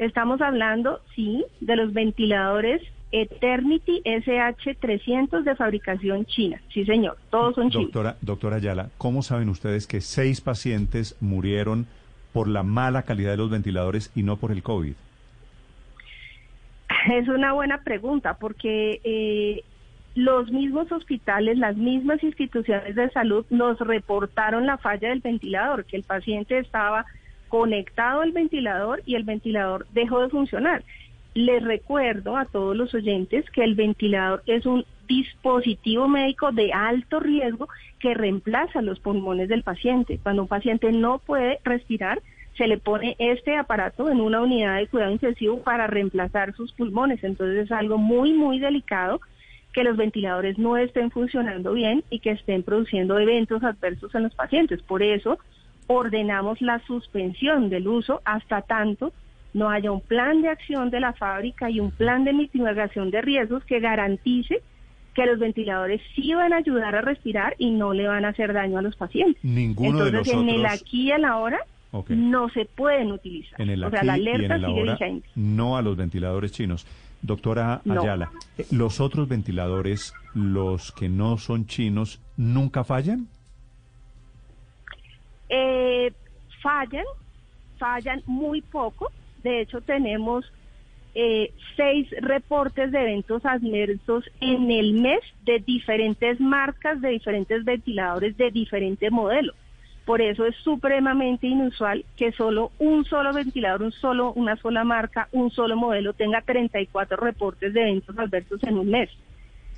Estamos hablando, sí, de los ventiladores Eternity SH300 de fabricación china. Sí, señor, todos son chinos. Doctora, doctora Ayala, ¿cómo saben ustedes que seis pacientes murieron por la mala calidad de los ventiladores y no por el COVID? Es una buena pregunta porque eh, los mismos hospitales, las mismas instituciones de salud nos reportaron la falla del ventilador, que el paciente estaba conectado al ventilador y el ventilador dejó de funcionar. Les recuerdo a todos los oyentes que el ventilador es un dispositivo médico de alto riesgo que reemplaza los pulmones del paciente. Cuando un paciente no puede respirar, se le pone este aparato en una unidad de cuidado intensivo para reemplazar sus pulmones. Entonces es algo muy, muy delicado que los ventiladores no estén funcionando bien y que estén produciendo eventos adversos en los pacientes. Por eso ordenamos la suspensión del uso hasta tanto no haya un plan de acción de la fábrica y un plan de mitigación de riesgos que garantice que los ventiladores sí van a ayudar a respirar y no le van a hacer daño a los pacientes. Ninguno Entonces, de los en el aquí y en la hora Ok. no se pueden utilizar. En el o sea, aquí la y en alerta el sigue ahora, vigente. no a los ventiladores chinos. Doctora No. Ayala, eh, ¿los otros ventiladores, los que no son chinos, nunca fallan? Eh, fallan, fallan muy poco. De hecho, tenemos eh, seis reportes de eventos adversos en el mes de diferentes marcas, de diferentes ventiladores, de diferente modelo. Por eso es supremamente inusual que solo un solo ventilador, un solo, una sola marca, un solo modelo tenga 34 reportes de eventos adversos en un mes.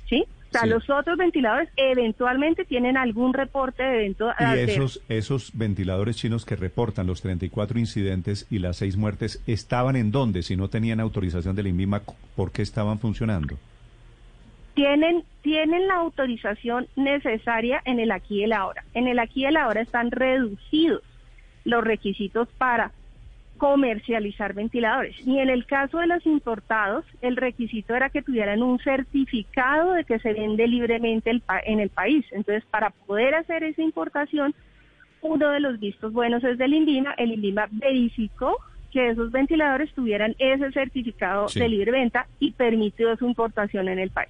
¿Sí? Sea, Sí. los otros ventiladores eventualmente tienen algún reporte de evento Y esos, esos ventiladores chinos que reportan los 34 incidentes y las seis muertes, ¿estaban en dónde? Si no tenían autorización del INVIMA, ¿por qué estaban funcionando? tienen, tienen la autorización necesaria en el aquí y el ahora. En el aquí y el ahora están reducidos los requisitos para comercializar ventiladores. Y en el caso de los importados, el requisito era que tuvieran un certificado de que se vende libremente el pa- en el país. Entonces, para poder hacer esa importación, uno de los vistos buenos es del INVIMA. El INVIMA verificó que esos ventiladores tuvieran ese certificado Sí. de libre venta y permitió su importación en el país.